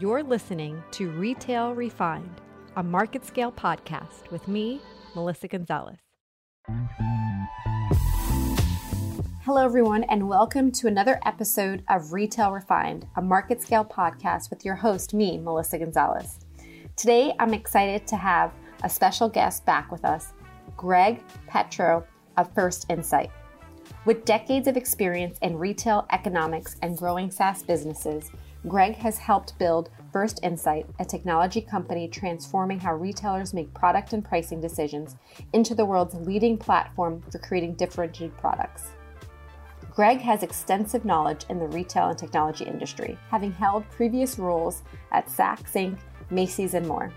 You're listening to Retail Refined, a MarketScale podcast with me, Melissa Gonzalez. Hello, everyone, and welcome to another episode of Retail Refined, a MarketScale podcast with your host, me, Melissa Gonzalez. Today, I'm excited to have a special guest back with us, Greg Petro of First Insight. With decades of experience in retail economics and growing SaaS businesses, Greg has helped build First Insight, a technology company transforming how retailers make product and pricing decisions into the world's leading platform for creating differentiated products. Greg has extensive knowledge in the retail and technology industry, having held previous roles at Saks Inc., Macy's, and more.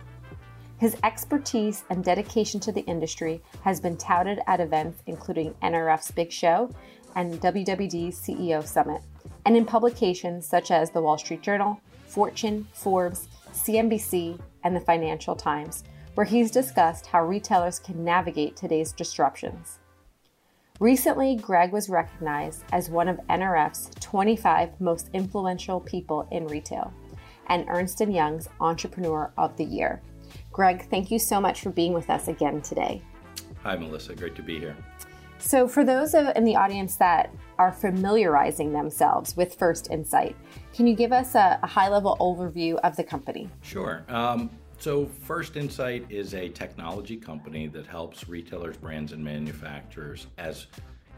His expertise and dedication to the industry has been touted at events including NRF's Big Show and WWD's CEO Summit and in publications such as the Wall Street Journal, Fortune, Forbes, CNBC, and the Financial Times, where he's discussed how retailers can navigate today's disruptions. Recently, Greg was recognized as one of NRF's 25 most influential people in retail and Ernst & Young's Entrepreneur of the Year. Greg, thank you so much for being with us again today. Hi, Melissa. Great to be here. So, for those in the audience that are familiarizing themselves with First Insight, can you give us a, a high level overview of the company? Sure. Um, so, First Insight is a technology company that helps retailers, brands, and manufacturers, as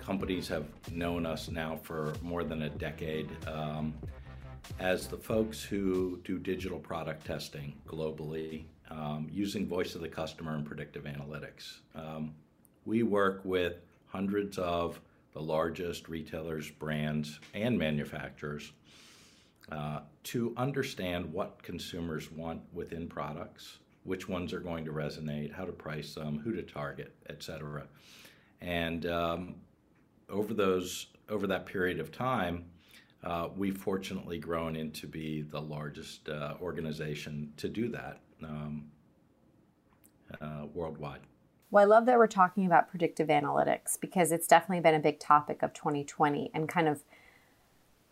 companies have known us now for more than a decade, um, as the folks who do digital product testing globally um, using voice of the customer and predictive analytics. Um, we work with hundreds of the largest retailers, brands, and manufacturers uh, to understand what consumers want within products, which ones are going to resonate, how to price them, who to target, etc. And um, over those over that period of time, uh, we've fortunately grown into be the largest uh, organization to do that um, uh, worldwide. Well, I love that we're talking about predictive analytics because it's definitely been a big topic of 2020 and kind of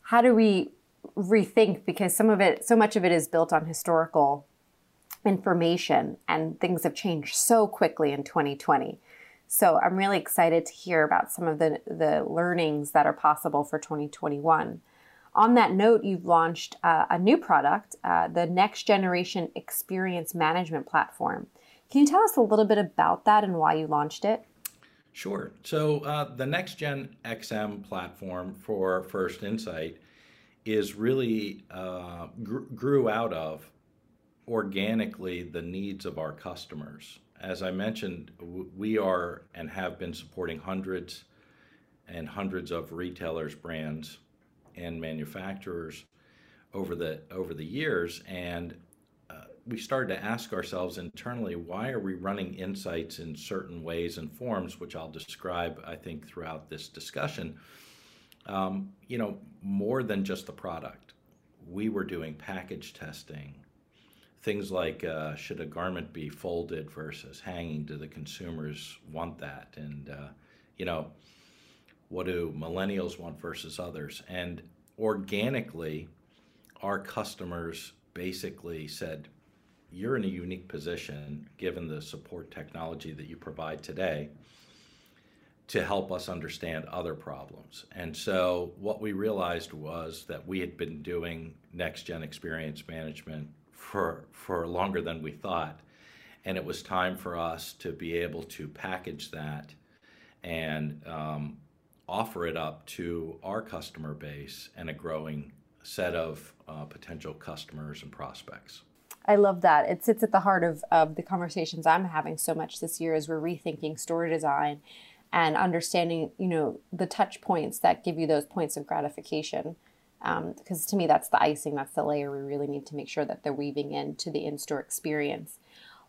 how do we rethink because some of it, so much of it is built on historical information and things have changed so quickly in 2020. So I'm really excited to hear about some of the, the learnings that are possible for 2021. On that note, you've launched uh, a new product, uh, the Next Generation Experience Management Platform. Can you tell us a little bit about that and why you launched it? Sure. So, uh, the Next Gen XM platform for First Insight is really uh, gr- grew out of organically the needs of our customers. As I mentioned, w- we are and have been supporting hundreds and hundreds of retailers, brands, and manufacturers over the over the years, and we started to ask ourselves internally why are we running insights in certain ways and forms, which I'll describe, I think, throughout this discussion. Um, you know, more than just the product. We were doing package testing, things like uh, should a garment be folded versus hanging? Do the consumers want that? And, uh, you know, what do millennials want versus others? And organically, our customers basically said, you're in a unique position, given the support technology that you provide today, to help us understand other problems. And so, what we realized was that we had been doing next gen experience management for, for longer than we thought. And it was time for us to be able to package that and um, offer it up to our customer base and a growing set of uh, potential customers and prospects. I love that. It sits at the heart of, of the conversations I'm having so much this year as we're rethinking store design and understanding, you know, the touch points that give you those points of gratification. Because um, to me, that's the icing, that's the layer we really need to make sure that they're weaving into the in store experience.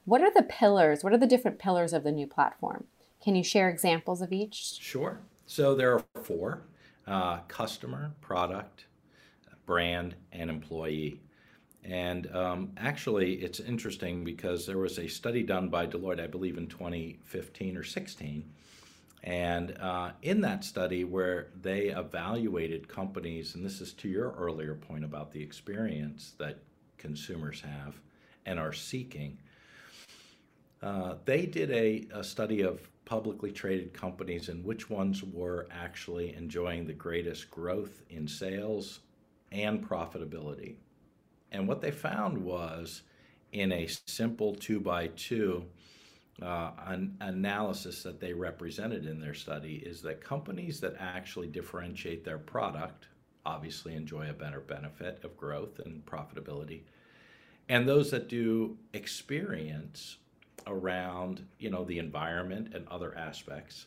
What are the pillars? What are the different pillars of the new platform? Can you share examples of each? Sure. So there are four uh, customer, product, brand, and employee. And um, actually, it's interesting because there was a study done by Deloitte, I believe, in 2015 or 16. And uh, in that study, where they evaluated companies, and this is to your earlier point about the experience that consumers have and are seeking. Uh, they did a, a study of publicly traded companies and which ones were actually enjoying the greatest growth in sales and profitability. And what they found was in a simple two by two uh, an analysis that they represented in their study is that companies that actually differentiate their product obviously enjoy a better benefit of growth and profitability and those that do experience around you know the environment and other aspects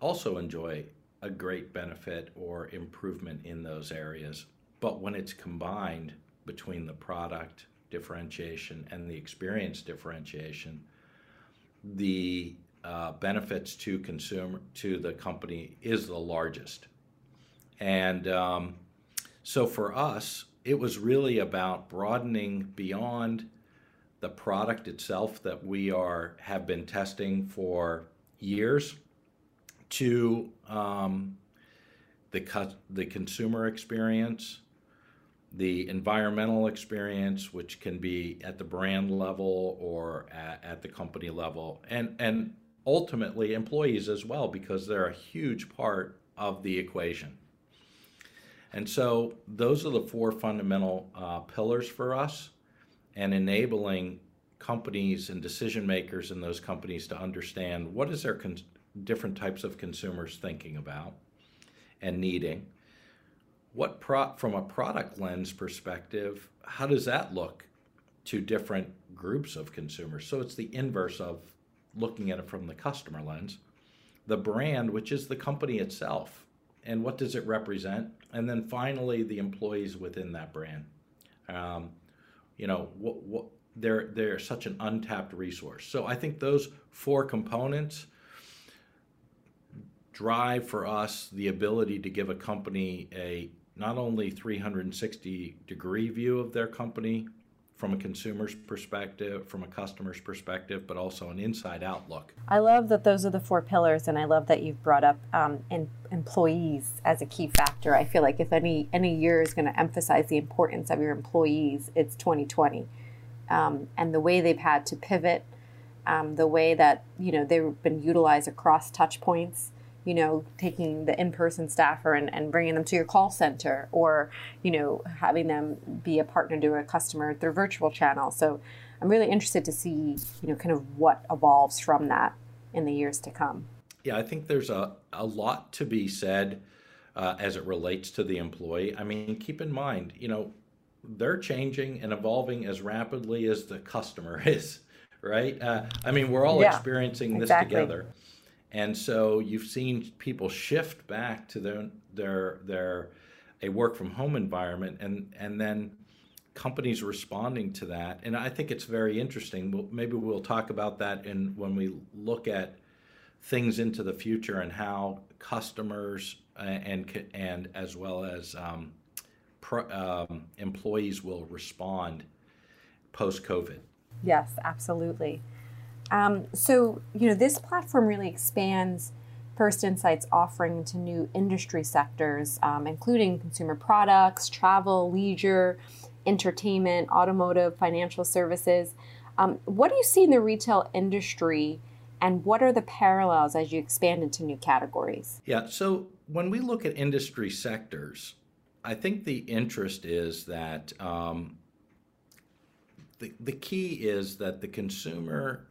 also enjoy a great benefit or improvement in those areas. But when it's combined between the product differentiation and the experience differentiation the uh, benefits to consumer to the company is the largest. And um, so for us it was really about broadening beyond the product itself that we are have been testing for years to um, the the consumer experience, the environmental experience, which can be at the brand level or at, at the company level, and and ultimately employees as well because they're a huge part of the equation. And so those are the four fundamental uh, pillars for us and enabling companies and decision makers in those companies to understand what is their con- different types of consumers thinking about and needing what pro- from a product lens perspective how does that look to different groups of consumers? So it's the inverse of looking at it from the customer lens. The brand which is the company itself and what does it represent? And then finally the employees within that brand. Um, you know what, what they're they're such an untapped resource. So i think those four components drive for us the ability to give a company a not only 360 degree view of their company from a consumer's perspective, from a customer's perspective, but also an inside outlook. I love that those are the four pillars, and I love that you've brought up um, employees as a key factor. I feel like if any any year is going to emphasize the importance of your employees, it's 2020, um, and the way they've had to pivot, um, the way that you know they've been utilized across touch points you know, taking the in-person staffer and, and bringing them to your call center or, you know, having them be a partner to a customer through virtual channel. So I'm really interested to see, you know, kind of what evolves from that in the years to come. Yeah, I think there's a, a lot to be said uh, as it relates to the employee. I mean, keep in mind, you know, they're changing and evolving as rapidly as the customer is, right? Uh, I mean, we're all yeah, experiencing this exactly. together and so you've seen people shift back to their their their a work from home environment and and then companies responding to that. And i think it's very interesting. Maybe we'll talk about that in when we look at things into the future and how customers and and as well as um, pro, um, employees will respond post covid yes absolutely um, so, you know, this platform really expands First Insight's offering to new industry sectors, um, including consumer products, travel, leisure, entertainment, automotive, financial services. Um, what do you see in the retail industry, and what are the parallels as you expand into new categories? Yeah, so when we look at industry sectors, I think the interest is that um, the, the key is that the consumer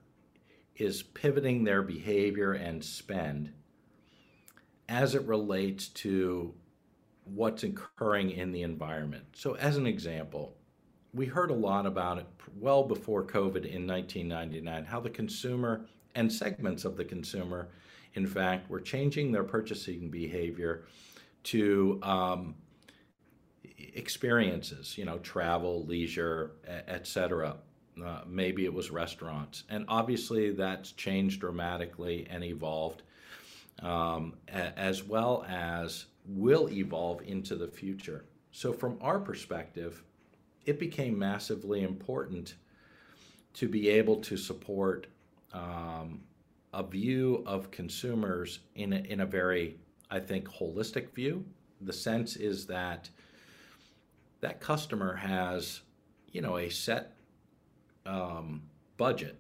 is pivoting their behavior and spend as it relates to what's occurring in the environment. So, as an example, we heard a lot about it well before COVID in 1999, how the consumer and segments of the consumer, in fact, were changing their purchasing behavior to um, experiences, you know, travel, leisure, et cetera. Uh, maybe it was restaurants. And obviously, that's changed dramatically and evolved, um, a- as well as will evolve into the future. So, from our perspective, it became massively important to be able to support um, a view of consumers in a, in a very, I think, holistic view. The sense is that that customer has you know, a set um, budget.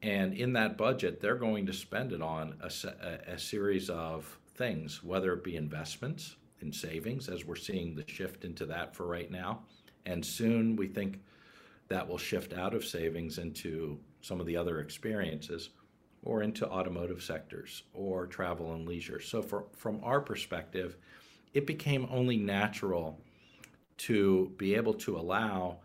And in that budget, they're going to spend it on a, a, a series of things, whether it be investments in savings, as we're seeing the shift into that for right now. And soon we think that will shift out of savings into some of the other experiences or into automotive sectors or travel and leisure. So, for, from our perspective, it became only natural to be able to allow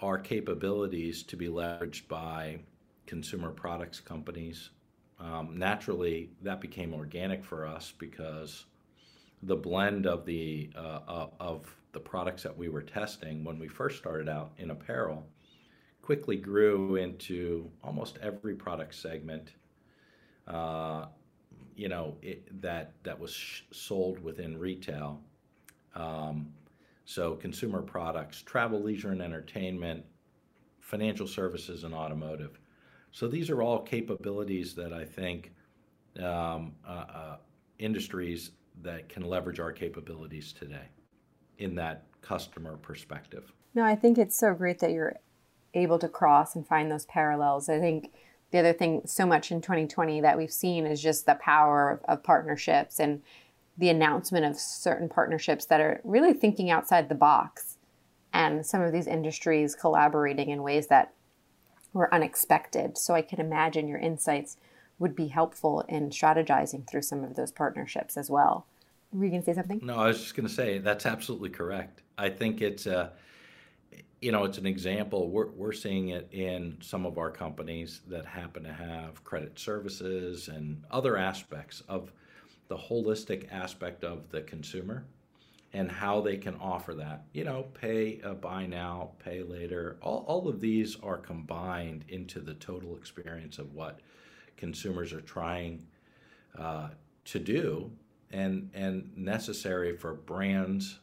our capabilities to be leveraged by consumer products companies. Um, naturally, that became organic for us because the blend of the uh, uh, of the products that we were testing when we first started out in apparel quickly grew into almost every product segment. Uh, you know it, that that was sh- sold within retail. Um, so consumer products, travel, leisure, and entertainment, financial services, and automotive. So these are all capabilities that I think um, uh, uh, industries that can leverage our capabilities today in that customer perspective. No, I think it's so great that you're able to cross and find those parallels. I think the other thing so much in 2020 that we've seen is just the power of, of partnerships and the announcement of certain partnerships that are really thinking outside the box and some of these industries collaborating in ways that were unexpected. So I can imagine your insights would be helpful in strategizing through some of those partnerships as well. Were you going to say something? No, I was just going to say that's absolutely correct. I think it's a, you know, it's an example. We're we're seeing it in some of our companies that happen to have credit services and other aspects of the holistic aspect of the consumer and how they can offer that. You know, pay uh, buy now, pay later. All, all of these are combined into the total experience of what consumers are trying uh, to do and, and necessary for brands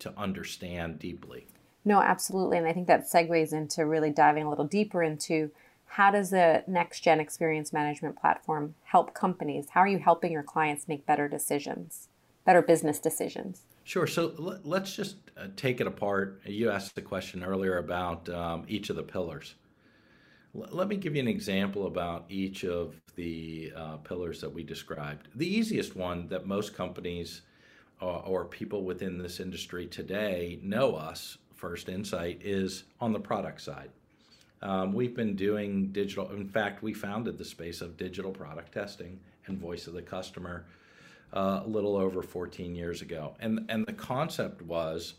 to understand deeply. No, absolutely. And I think that segues into really diving a little deeper into how does the next gen experience management platform help companies? How are you helping your clients make better decisions, better business decisions? Sure. So let's just uh, take it apart. You asked the question earlier about um, each of the pillars. Let me give you an example about each of the uh, pillars that we described. The easiest one that most companies uh, or people within this industry today know us, First Insight, is on the product side. Um, we've been doing digital, in fact, we founded the space of digital product testing and voice of the customer uh, a little over 14 years ago. And, and the concept was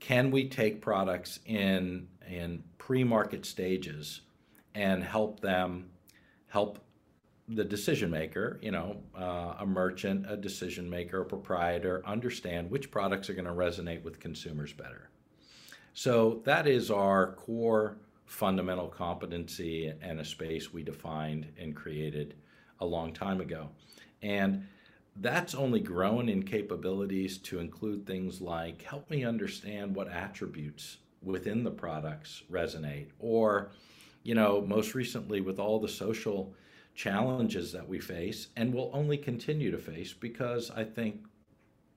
can we take products in in pre-market stages and help them help the decision maker, you know, uh, a merchant, a decision maker, a proprietor, understand which products are going to resonate with consumers better. So that is our core fundamental competency and a space we defined and created a long time ago. And that's only grown in capabilities to include things like help me understand what attributes within the products resonate or you know most recently with all the social challenges that we face and will only continue to face because i think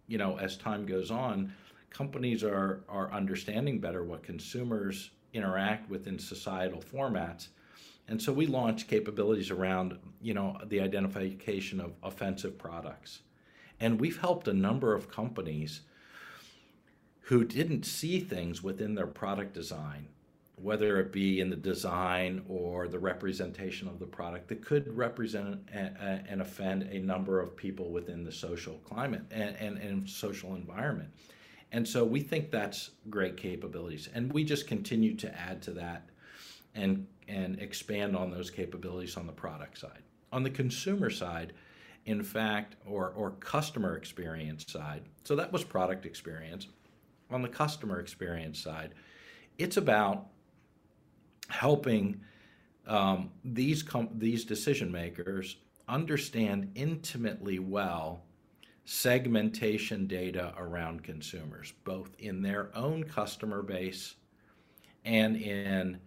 you know as time goes on companies are are understanding better what consumers interact with in societal formats and so we launched capabilities around, you know, the identification of offensive products. And we've helped a number of companies who didn't see things within their product design, whether it be in the design or the representation of the product that could represent and offend a number of people within the social climate and, and, and social environment. And so we think that's great capabilities. And we just continue to add to that and and expand on those capabilities on the product side. On the consumer side, in fact, or or customer experience side, so that was product experience. On the customer experience side, it's about helping um, these com- these decision makers understand intimately well segmentation data around consumers, both in their own customer base and in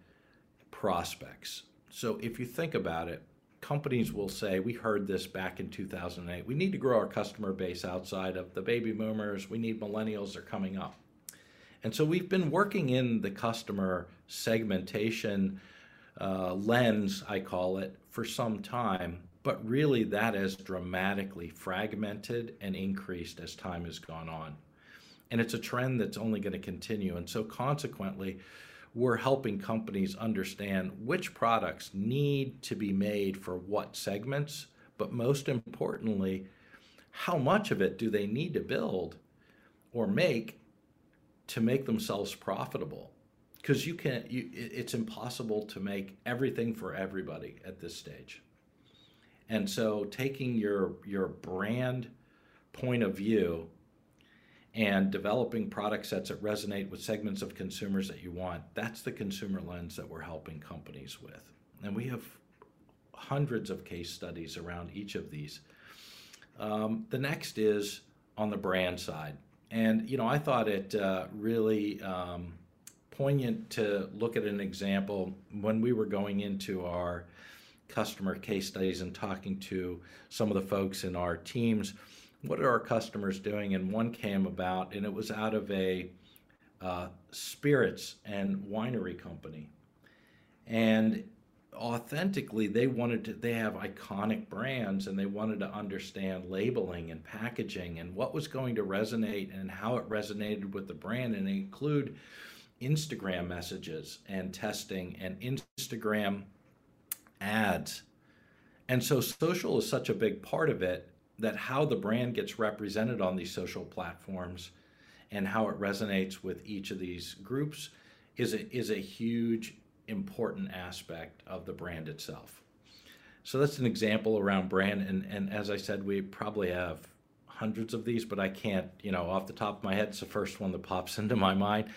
prospects. So if you think about it, companies will say, we heard this back in 2008, we need to grow our customer base outside of the baby boomers, we need millennials, they're coming up. And so we've been working in the customer segmentation uh, lens, I call it, for some time. But really, that has dramatically fragmented and increased as time has gone on. And it's a trend that's only going to continue. And so, consequently, we're helping companies understand which products need to be made for what segments, but most importantly, how much of it do they need to build or make to make themselves profitable? Because you can't, you, it's impossible to make everything for everybody at this stage. And so, taking your your brand point of view and developing product sets that resonate with segments of consumers that you want, that's the consumer lens that we're helping companies with. And we have hundreds of case studies around each of these. Um, the next is on the brand side. And, you know, I thought it uh, really um, poignant to look at an example when we were going into our customer case studies and talking to some of the folks in our teams what are our customers doing? And one came about, and it was out of a uh, spirits and winery company. And authentically, they wanted to, they have iconic brands and they wanted to understand labeling and packaging and what was going to resonate and how it resonated with the brand and include Instagram messages and testing and Instagram ads. And so social is such a big part of it that how the brand gets represented on these social platforms and how it resonates with each of these groups is a, is a huge important aspect of the brand itself. So that's an example around brand and, and as I said we probably have hundreds of these but I can't you know off the top of my head it's the first one that pops into my mind.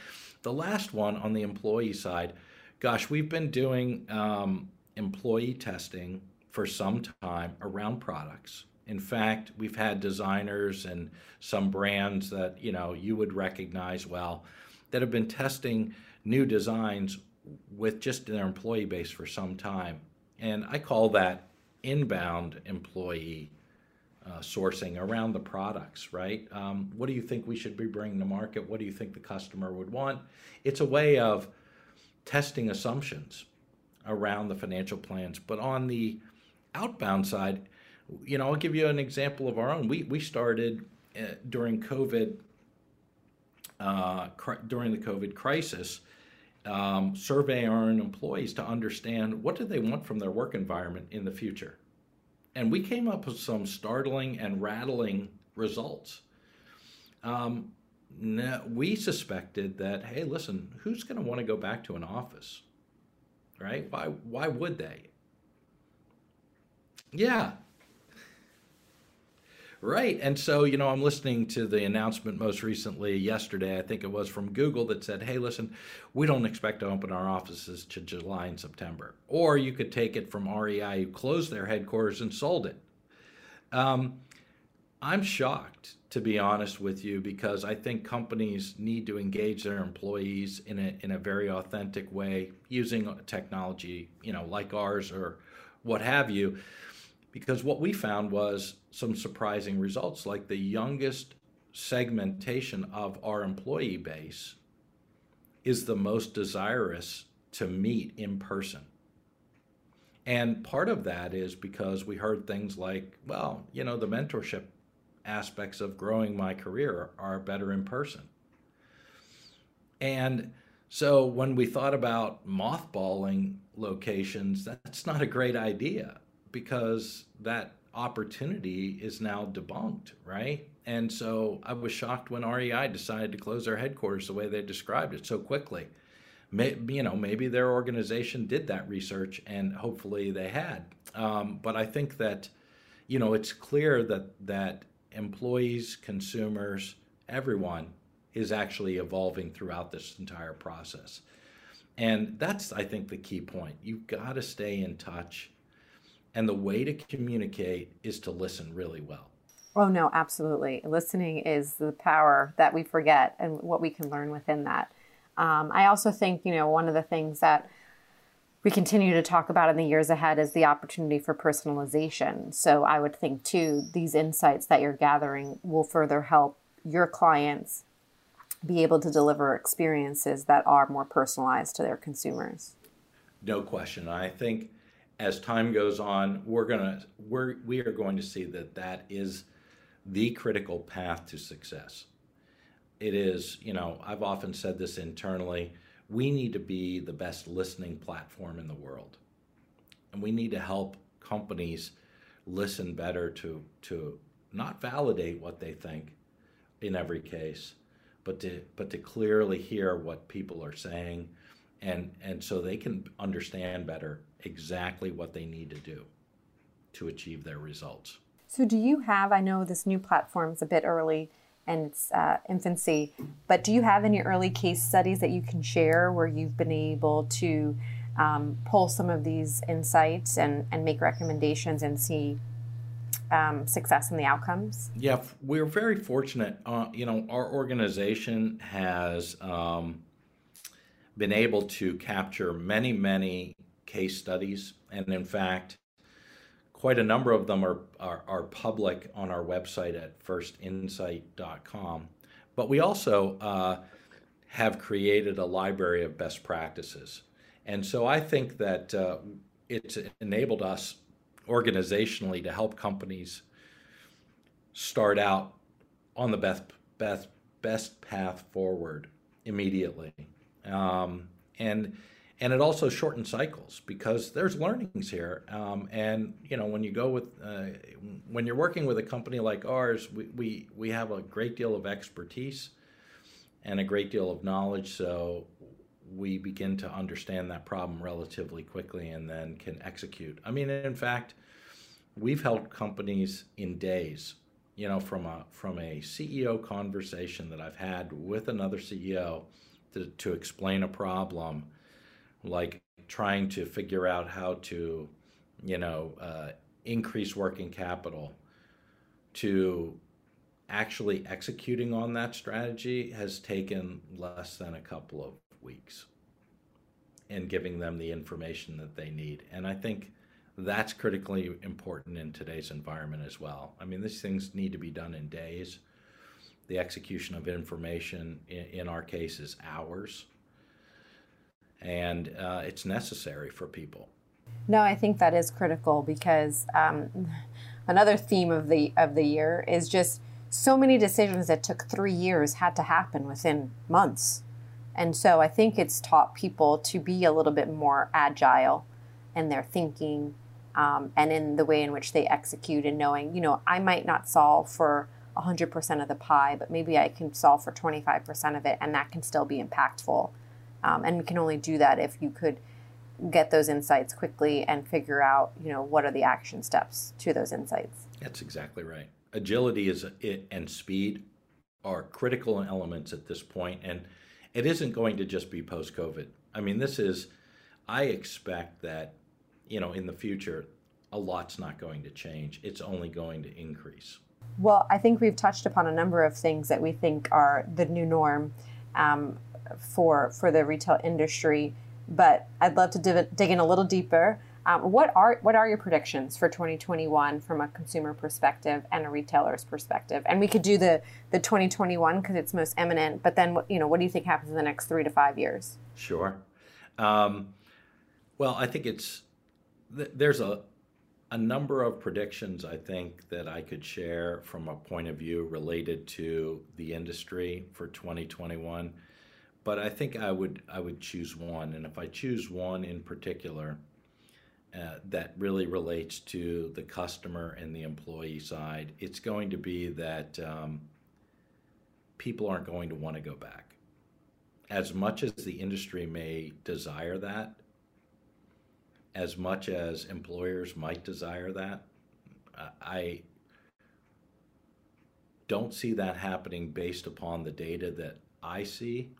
The last one on the employee side, gosh we've been doing um, employee testing for some time around products in fact, we've had designers and some brands that you know you would recognize well that have been testing new designs with just their employee base for some time. And I call that inbound employee uh, sourcing around the products, right? Um, what do you think we should be bringing to market? What do you think the customer would want? It's a way of testing assumptions around the financial plans. But on the outbound side, you know, I'll give you an example of our own. We we started uh, during COVID, uh, cr- during the COVID crisis, um, survey our own employees to understand what do they want from their work environment in the future, and we came up with some startling and rattling results. Um, we suspected that hey, listen, who's going to want to go back to an office, right? Why why would they? Yeah, Right. And so, you know, I'm listening to the announcement most recently yesterday, I think it was from Google, that said, hey, listen, we don't expect to open our offices to July and September. Or you could take it from REI, who closed their headquarters and sold it. Um, I'm shocked, to be honest with you, because I think companies need to engage their employees in a, in a very authentic way using technology, you know, like ours or what have you because what we found was some surprising results like the youngest segmentation of our employee base is the most desirous to meet in person. And part of that is because we heard things like, well, you know, the mentorship aspects of growing my career are better in person. And so when we thought about mothballing locations, that's not a great idea because that opportunity is now debunked, right? And so I was shocked when REI decided to close their headquarters the way they described it so quickly. You know, maybe their organization did that research, and hopefully they had. Um, but I think that, you know, it's clear that that employees, consumers, everyone is actually evolving throughout this entire process. And that's, I think, the key point. You've got to stay in touch and the way to communicate is to listen really well. Oh, no, absolutely. Listening is the power that we forget and what we can learn within that. Um, I also think, you know, one of the things that we continue to talk about in the years ahead is the opportunity for personalization. So I would think, too, these insights that you're gathering will further help your clients be able to deliver experiences that are more personalized to their consumers. No question. I think as time goes on, we're gonna we're we are going to see that that is the critical path to success. It is, you know, I've often said this internally. We need to be the best listening platform in the world, and we need to help companies listen better to to not validate what they think in every case, but to but to clearly hear what people are saying and and so they can understand better exactly what they need to do to achieve their results. So do you have I know this new platform is a bit early and it's uh, infancy, but do you have any early case studies that you can share where you've been able to um, pull some of these insights and, and make recommendations and see um, success in the outcomes? Yeah, we're very fortunate. Uh, you know, our organization has um, been able to capture many, many case studies, and in fact, quite a number of them are, are, are public on our website at firstinsight.com. But we also uh, have created a library of best practices. And so I think that uh, it's enabled us organizationally to help companies start out on the best best best path forward immediately um, and and it also shortens cycles because there's learnings here um, and you know when you go with uh, when you're working with a company like ours we, we we have a great deal of expertise and a great deal of knowledge so we begin to understand that problem relatively quickly and then can execute. I mean, in fact, we've helped companies in days. You know, from a from a CEO conversation that I've had with another CEO to, to explain a problem, like trying to figure out how to, you know, uh, increase working capital, to actually executing on that strategy has taken less than a couple of weeks and giving them the information that they need. And I think that's critically important in today's environment as well. I mean, these things need to be done in days. The execution of information, in, in our case, is hours. And uh, it's necessary for people. No, I think that is critical because um, another theme of the of the year is just so many decisions that took three years had to happen within months. And so I think it's taught people to be a little bit more agile in their thinking um, and in the way in which they execute and knowing, you know, I might not solve for 100% of the pie, but maybe I can solve for 25% of it and that can still be impactful. Um, and we can only do that if you could get those insights quickly and figure out, you know, what are the action steps to those insights. That's exactly right. Agility is it and speed are critical elements at this point and it isn't going to just be post COVID. I mean, this is, I expect that, you know, in the future, a lot's not going to change. It's only going to increase. Well, I think we've touched upon a number of things that we think are the new norm um, for for the retail industry. But I'd love to div- dig in a little deeper um, what are what are your predictions for 2021 from a consumer perspective and a retailer's perspective? And we could do the the 2021 because it's most eminent. But then, you know, what do you think happens in the next three to five years? Sure. Um, well, I think it's there's a a number of predictions I think that I could share from a point of view related to the industry for 2021. But I think I would I would choose one, and if I choose one in particular uh, that really relates to the customer and the employee side, it's going to be that um, people aren't going to want to go back. As much as the industry may desire that, as much as employers might desire that, I don't see that happening based upon the data that I see,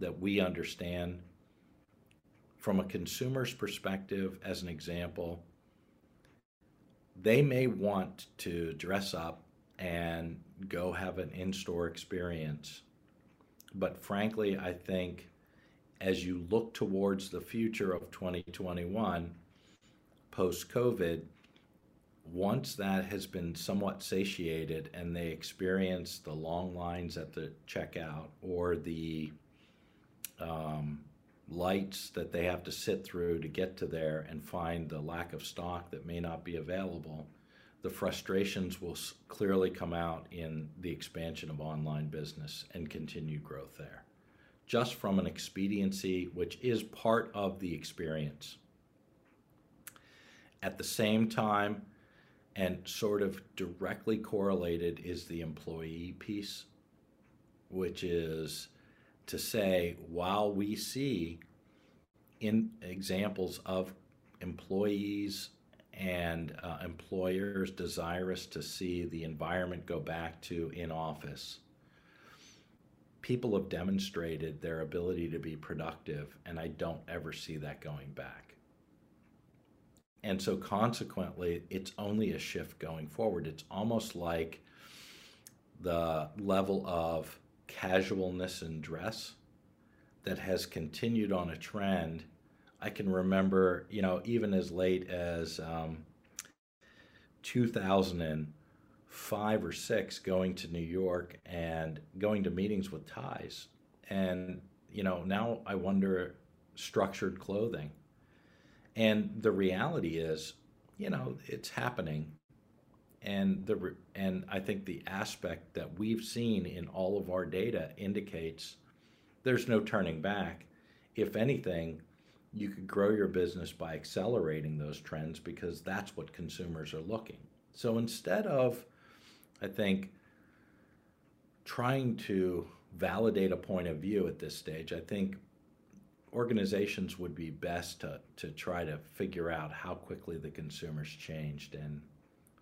that we understand from a consumer's perspective, as an example, they may want to dress up and go have an in store experience. But frankly, I think as you look towards the future of 2021, post COVID, once that has been somewhat satiated and they experience the long lines at the checkout or the um, lights that they have to sit through to get to there and find the lack of stock that may not be available, the frustrations will clearly come out in the expansion of online business and continued growth there. Just from an expediency, which is part of the experience. At the same time, and sort of directly correlated is the employee piece, which is to say, while we see in examples of employees and uh, employers desirous to see the environment go back to in office, people have demonstrated their ability to be productive, and I don't ever see that going back. And so, consequently, it's only a shift going forward. It's almost like the level of casualness in dress that has continued on a trend. I can remember, you know, even as late as um, 2005 or six, going to New York and going to meetings with ties. And, you know, now I wonder structured clothing. And the reality is, you know, it's happening and the and I think the aspect that we've seen in all of our data indicates there's no turning back. If anything, you could grow your business by accelerating those trends because that's what consumers are looking. So instead of, I think, trying to validate a point of view at this stage, I think organizations would be best to, to try to figure out how quickly the consumers changed and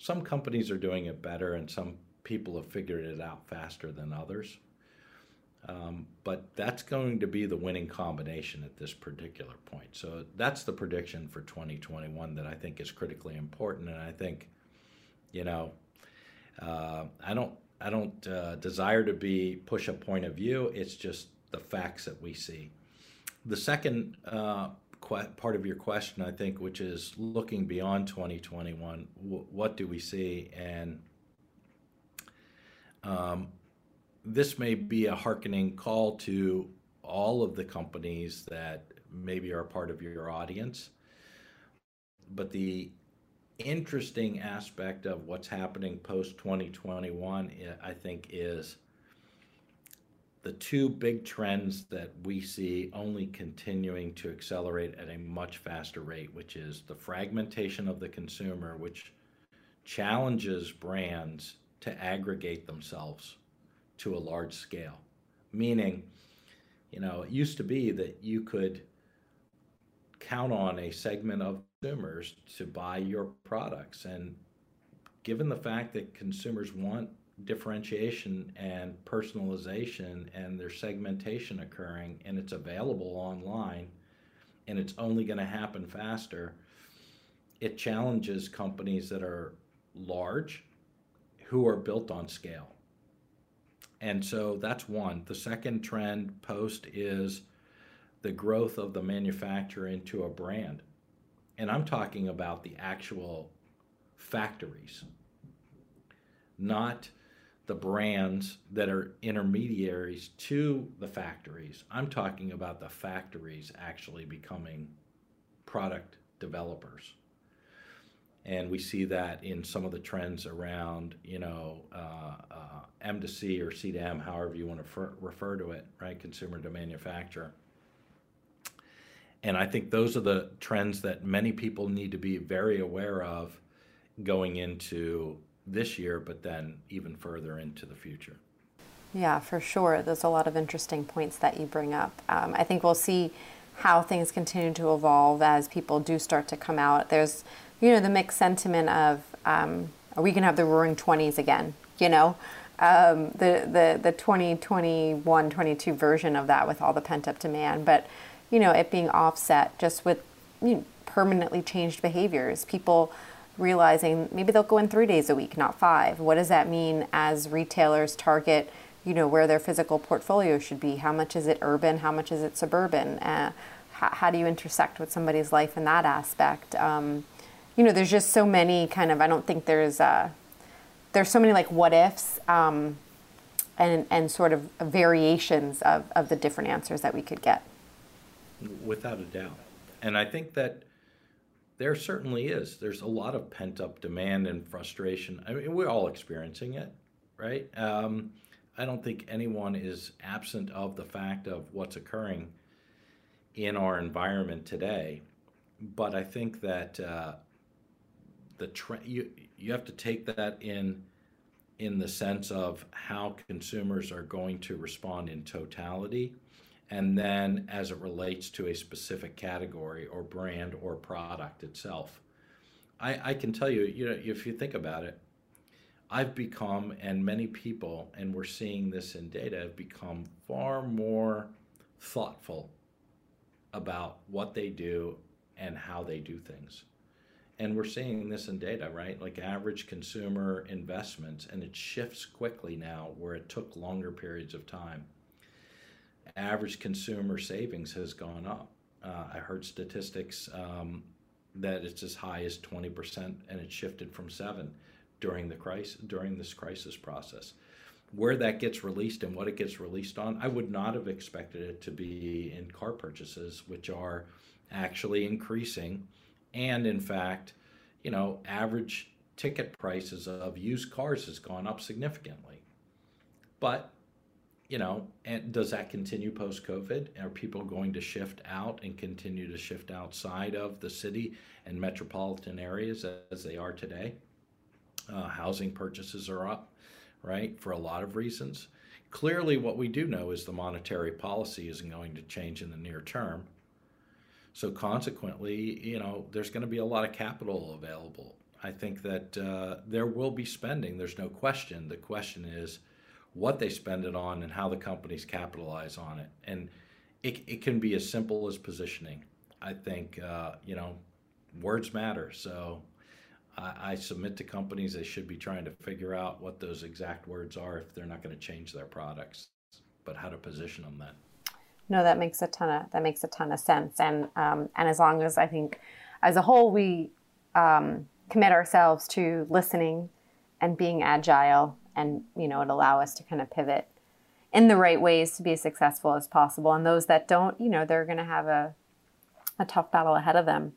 some companies are doing it better, and some people have figured it out faster than others. Um, but that's going to be the winning combination at this particular point. So that's the prediction for 2021 that I think is critically important, and I think, you know, uh, I don't I don't uh, desire to be push a point of view. It's just the facts that we see. The second uh, part of your question, I think, which is looking beyond 2021, w- what do we see? And um, this may be a hearkening call to all of the companies that maybe are part of your audience. But the interesting aspect of what's happening post 2021, I think, is the two big trends that we see only continuing to accelerate at a much faster rate, which is the fragmentation of the consumer, which challenges brands to aggregate themselves to a large scale. Meaning, you know, it used to be that you could count on a segment of consumers to buy your products. And given the fact that consumers want differentiation and personalization and there's segmentation occurring and it's available online and it's only going to happen faster it challenges companies that are large who are built on scale. And so that's one. The second trend post is the growth of the manufacturer into a brand. And i'm talking about the actual factories not the brands that are intermediaries to the factories. I'm talking about the factories actually becoming product developers. And we see that in some of the trends around, you know, uh, uh, M to C or C to M, however you want to refer, refer to it, right? Consumer to manufacturer. And I think those are the trends that many people need to be very aware of going into this year, but then even further into the future. Yeah, for sure. There's a lot of interesting points that you bring up. Um, I think we'll see how things continue to evolve as people do start to come out. There's, you know, the mixed sentiment of um, are we going to have the roaring 20s again? You know, um, the, the, the 2021 22 version of that with all the pent up demand. But, you know, it being offset just with you know, permanently changed behaviors. People, realizing maybe they'll go in three days a week, not five. What does that mean as retailers target, you know, where their physical portfolio should be? How much is it urban? How much is it suburban? Uh, how, how, do you intersect with somebody's life in that aspect? Um, you know, there's just so many kind of. I don't think there's uh, there's so many like what ifs. Um, and, and sort of variations of, of the different answers that we could get. Without a doubt. And I think that there certainly is. There's a lot of pent up demand and frustration. I mean, we're all experiencing it, right? Um, I don't think anyone is absent of the fact of what's occurring in our environment today. But I think that uh, the trend you you have to take that in in the sense of how consumers are going to respond in totality and then as it relates to a specific category or brand or product itself. I, I can tell you, you know, if you think about it, I've become, and many people, and we're seeing this in data, have become far more thoughtful about what they do and how they do things. And we're seeing this in data, right? Like average consumer investments, and it shifts quickly now where it took longer periods of time. Average consumer savings has gone up. Uh, I heard statistics um, that it's as high as 20%, and it shifted from 7 during the crisis during this crisis process. Where that gets released and what it gets released on, I would not have expected it to be in car purchases, which are actually increasing and in fact, you know, average ticket prices of used cars has gone up significantly. But, you know, and does that continue post COVID? Are people going to shift out and continue to shift outside of the city and metropolitan areas as they are today? Uh, housing purchases are up, right, for a lot of reasons. Clearly, what we do know is the monetary policy isn't going to change in the near term. So consequently, you know, there's going to be a lot of capital available. I think that uh, there will be spending. There's no question. The question is what they spend it on and how the companies capitalize on it. And it, it can be as simple as positioning. I think, uh, you know, words matter. So I, I submit to companies they should be trying to figure out what those exact words are if they're not going to change their products, but how to position them then. No, that makes a ton of that makes a ton of sense, and um, and as long as I think, as a whole, we um, commit ourselves to listening and being agile, and you know, it allow us to kind of pivot in the right ways to be as successful as possible. And those that don't, you know, they're going to have a a tough battle ahead of them.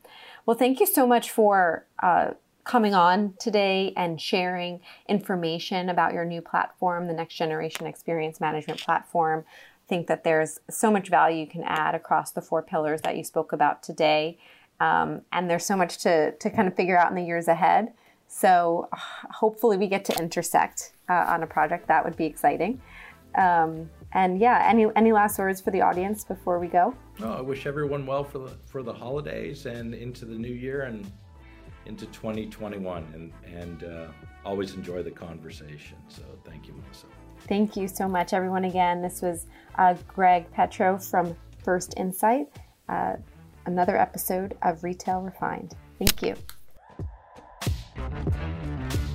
Well, thank you so much for. Uh, coming on today and sharing information about your new platform, the Next Generation Experience Management Platform i think that there's so much value you can add across the four pillars that you spoke about today. Um, and there's so much to, to kind of figure out in the years ahead. So hopefully we get to intersect uh, on a project that would be exciting. Um, and yeah, any any last words for the audience before we go? No, I wish everyone well for the for the holidays and into the new year and into 2021. And and uh, always enjoy the conversation. So thank you, Melissa. Thank you so much, everyone. Again, this was uh, Greg Petro from First Insight, uh, another episode of Retail Refined. Thank you. Thank you.